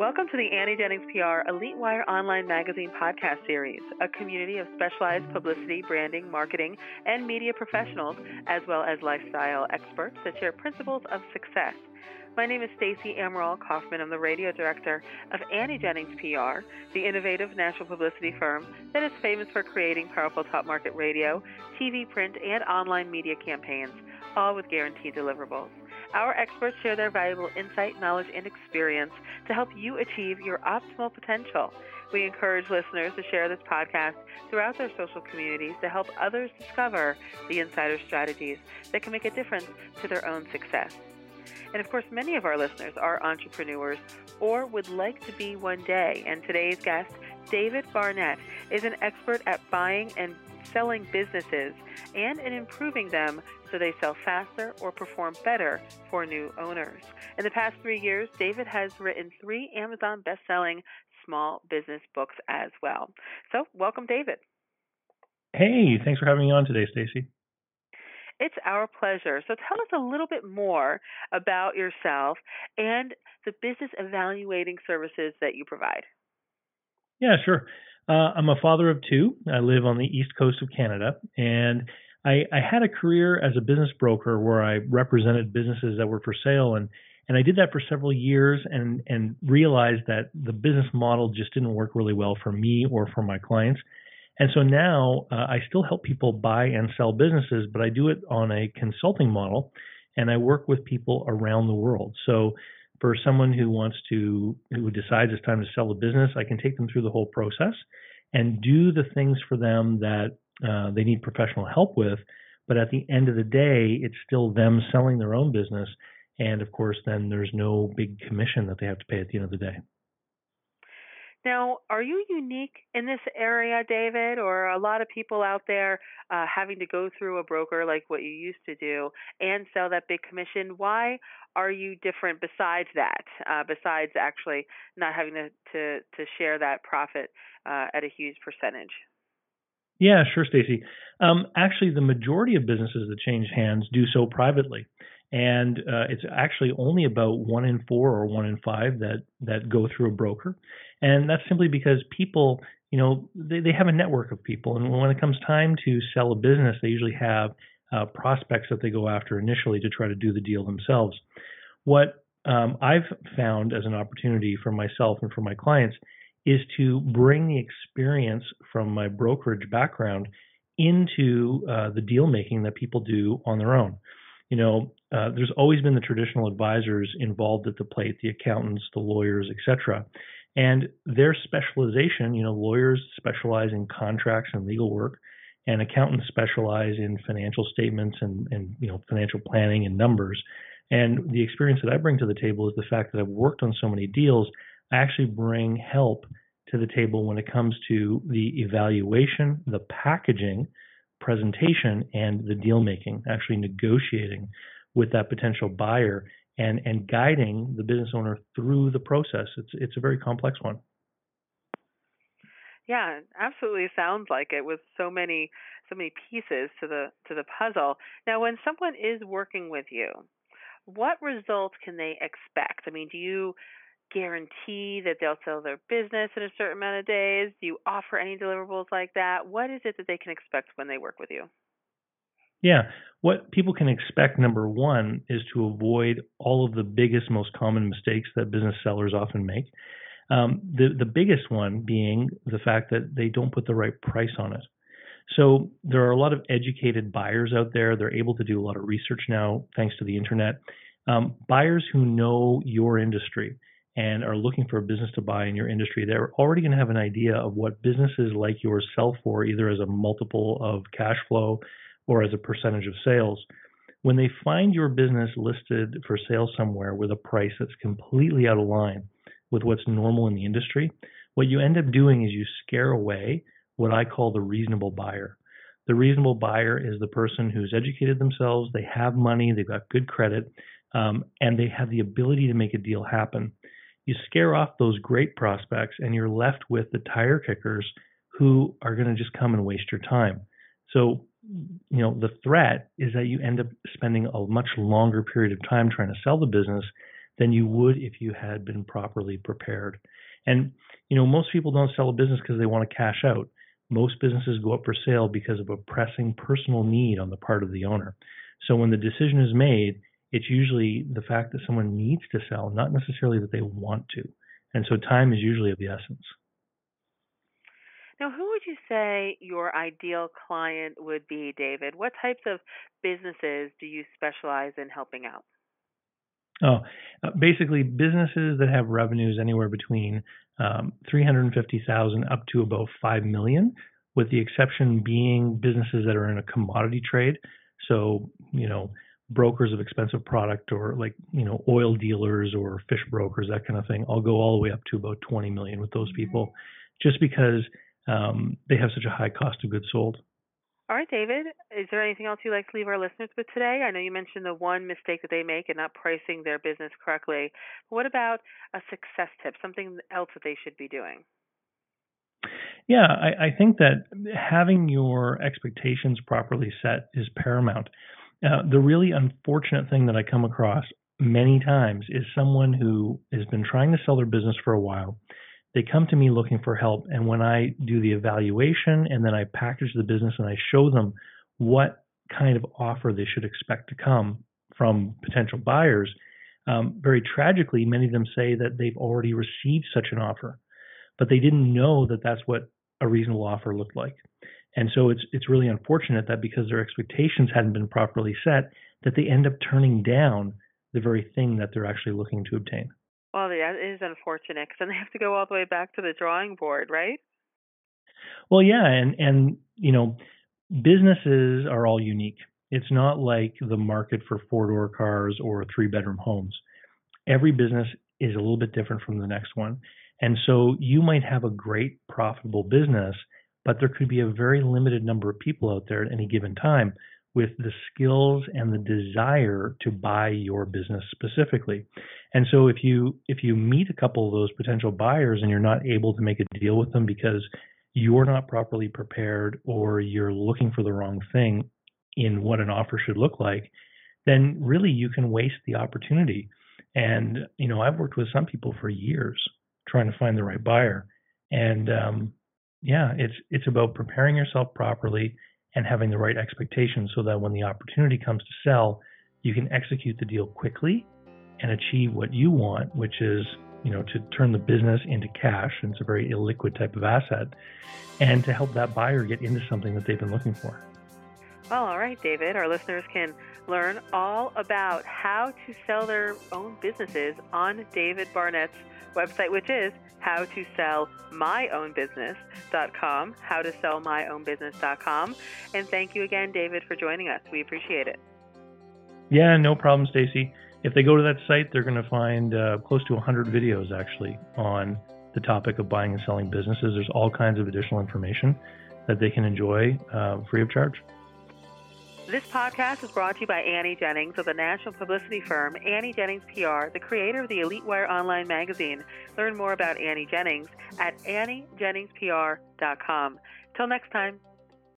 Welcome to the Annie Jennings PR Elite Wire Online Magazine podcast series, a community of specialized publicity, branding, marketing, and media professionals, as well as lifestyle experts that share principles of success. My name is Stacey Amaral Kaufman. I'm the radio director of Annie Jennings PR, the innovative national publicity firm that is famous for creating powerful top market radio, TV, print, and online media campaigns, all with guaranteed deliverables. Our experts share their valuable insight, knowledge, and experience to help you achieve your optimal potential. We encourage listeners to share this podcast throughout their social communities to help others discover the insider strategies that can make a difference to their own success. And of course, many of our listeners are entrepreneurs or would like to be one day. And today's guest, David Barnett, is an expert at buying and selling businesses and in improving them so they sell faster or perform better for new owners. In the past three years, David has written three Amazon best-selling small business books as well. So, welcome, David. Hey, thanks for having me on today, Stacy. It's our pleasure. So tell us a little bit more about yourself and the business evaluating services that you provide. Yeah, sure. Uh, I'm a father of two. I live on the east coast of Canada, and I, I had a career as a business broker where I represented businesses that were for sale, and and I did that for several years, and and realized that the business model just didn't work really well for me or for my clients. And so now uh, I still help people buy and sell businesses, but I do it on a consulting model and I work with people around the world. So for someone who wants to, who decides it's time to sell a business, I can take them through the whole process and do the things for them that uh, they need professional help with. But at the end of the day, it's still them selling their own business. And of course, then there's no big commission that they have to pay at the end of the day. Now, are you unique in this area, David, or a lot of people out there uh, having to go through a broker like what you used to do and sell that big commission? Why are you different besides that? Uh, besides actually not having to to, to share that profit uh, at a huge percentage? Yeah, sure, Stacey. Um, actually, the majority of businesses that change hands do so privately and uh, it's actually only about one in four or one in five that that go through a broker, and that's simply because people, you know, they, they have a network of people, and when it comes time to sell a business, they usually have uh, prospects that they go after initially to try to do the deal themselves. What um, I've found as an opportunity for myself and for my clients is to bring the experience from my brokerage background into uh, the deal making that people do on their own you know, uh, there's always been the traditional advisors involved at the plate, the accountants, the lawyers, etc. And their specialization, you know, lawyers specialize in contracts and legal work, and accountants specialize in financial statements and, and you know financial planning and numbers. And the experience that I bring to the table is the fact that I've worked on so many deals. I actually bring help to the table when it comes to the evaluation, the packaging, presentation and the deal making, actually negotiating with that potential buyer and and guiding the business owner through the process. It's it's a very complex one. Yeah, absolutely sounds like it with so many so many pieces to the to the puzzle. Now, when someone is working with you, what results can they expect? I mean, do you guarantee that they'll sell their business in a certain amount of days? Do you offer any deliverables like that? What is it that they can expect when they work with you? Yeah, what people can expect, number one, is to avoid all of the biggest, most common mistakes that business sellers often make. Um, the the biggest one being the fact that they don't put the right price on it. So there are a lot of educated buyers out there. They're able to do a lot of research now, thanks to the internet. Um, buyers who know your industry and are looking for a business to buy in your industry, they're already going to have an idea of what businesses like yours sell for, either as a multiple of cash flow or as a percentage of sales. When they find your business listed for sale somewhere with a price that's completely out of line with what's normal in the industry, what you end up doing is you scare away what I call the reasonable buyer. The reasonable buyer is the person who's educated themselves, they have money, they've got good credit, um, and they have the ability to make a deal happen you scare off those great prospects and you're left with the tire kickers who are going to just come and waste your time. So, you know, the threat is that you end up spending a much longer period of time trying to sell the business than you would if you had been properly prepared. And you know, most people don't sell a business because they want to cash out. Most businesses go up for sale because of a pressing personal need on the part of the owner. So when the decision is made, it's usually the fact that someone needs to sell, not necessarily that they want to. And so time is usually of the essence. Now, who would you say your ideal client would be, David? What types of businesses do you specialize in helping out? Oh, uh, basically businesses that have revenues anywhere between um, 350,000 up to about 5 million, with the exception being businesses that are in a commodity trade. So, you know, brokers of expensive product or like, you know, oil dealers or fish brokers, that kind of thing. I'll go all the way up to about 20 million with those people just because um, they have such a high cost of goods sold. All right, David. Is there anything else you'd like to leave our listeners with today? I know you mentioned the one mistake that they make in not pricing their business correctly. What about a success tip, something else that they should be doing? Yeah, I, I think that having your expectations properly set is paramount. Uh, the really unfortunate thing that I come across many times is someone who has been trying to sell their business for a while they come to me looking for help. And when I do the evaluation and then I package the business and I show them what kind of offer they should expect to come from potential buyers, um, very tragically, many of them say that they've already received such an offer, but they didn't know that that's what a reasonable offer looked like. And so it's it's really unfortunate that because their expectations hadn't been properly set, that they end up turning down the very thing that they're actually looking to obtain. Well, that is unfortunate because then they have to go all the way back to the drawing board, right? Well, yeah, and and you know, businesses are all unique. It's not like the market for four-door cars or three-bedroom homes. Every business is a little bit different from the next one. And so you might have a great profitable business, but there could be a very limited number of people out there at any given time with the skills and the desire to buy your business specifically. And so if you if you meet a couple of those potential buyers and you're not able to make a deal with them because you're not properly prepared or you're looking for the wrong thing in what an offer should look like, then really you can waste the opportunity. And you know, I've worked with some people for years trying to find the right buyer. And um, yeah, it's it's about preparing yourself properly and having the right expectations so that when the opportunity comes to sell, you can execute the deal quickly and achieve what you want, which is, you know, to turn the business into cash. And it's a very illiquid type of asset and to help that buyer get into something that they've been looking for. Well, all right, David. Our listeners can learn all about how to sell their own businesses on David Barnett's website, which is how to sell my own business.com, how to sell my own business.com. And thank you again, David, for joining us. We appreciate it. Yeah, no problem, Stacy. If they go to that site, they're going to find uh, close to 100 videos actually on the topic of buying and selling businesses. There's all kinds of additional information that they can enjoy uh, free of charge. This podcast is brought to you by Annie Jennings of the national publicity firm Annie Jennings PR, the creator of the Elite Wire online magazine. Learn more about Annie Jennings at AnnieJenningsPR.com. Till next time.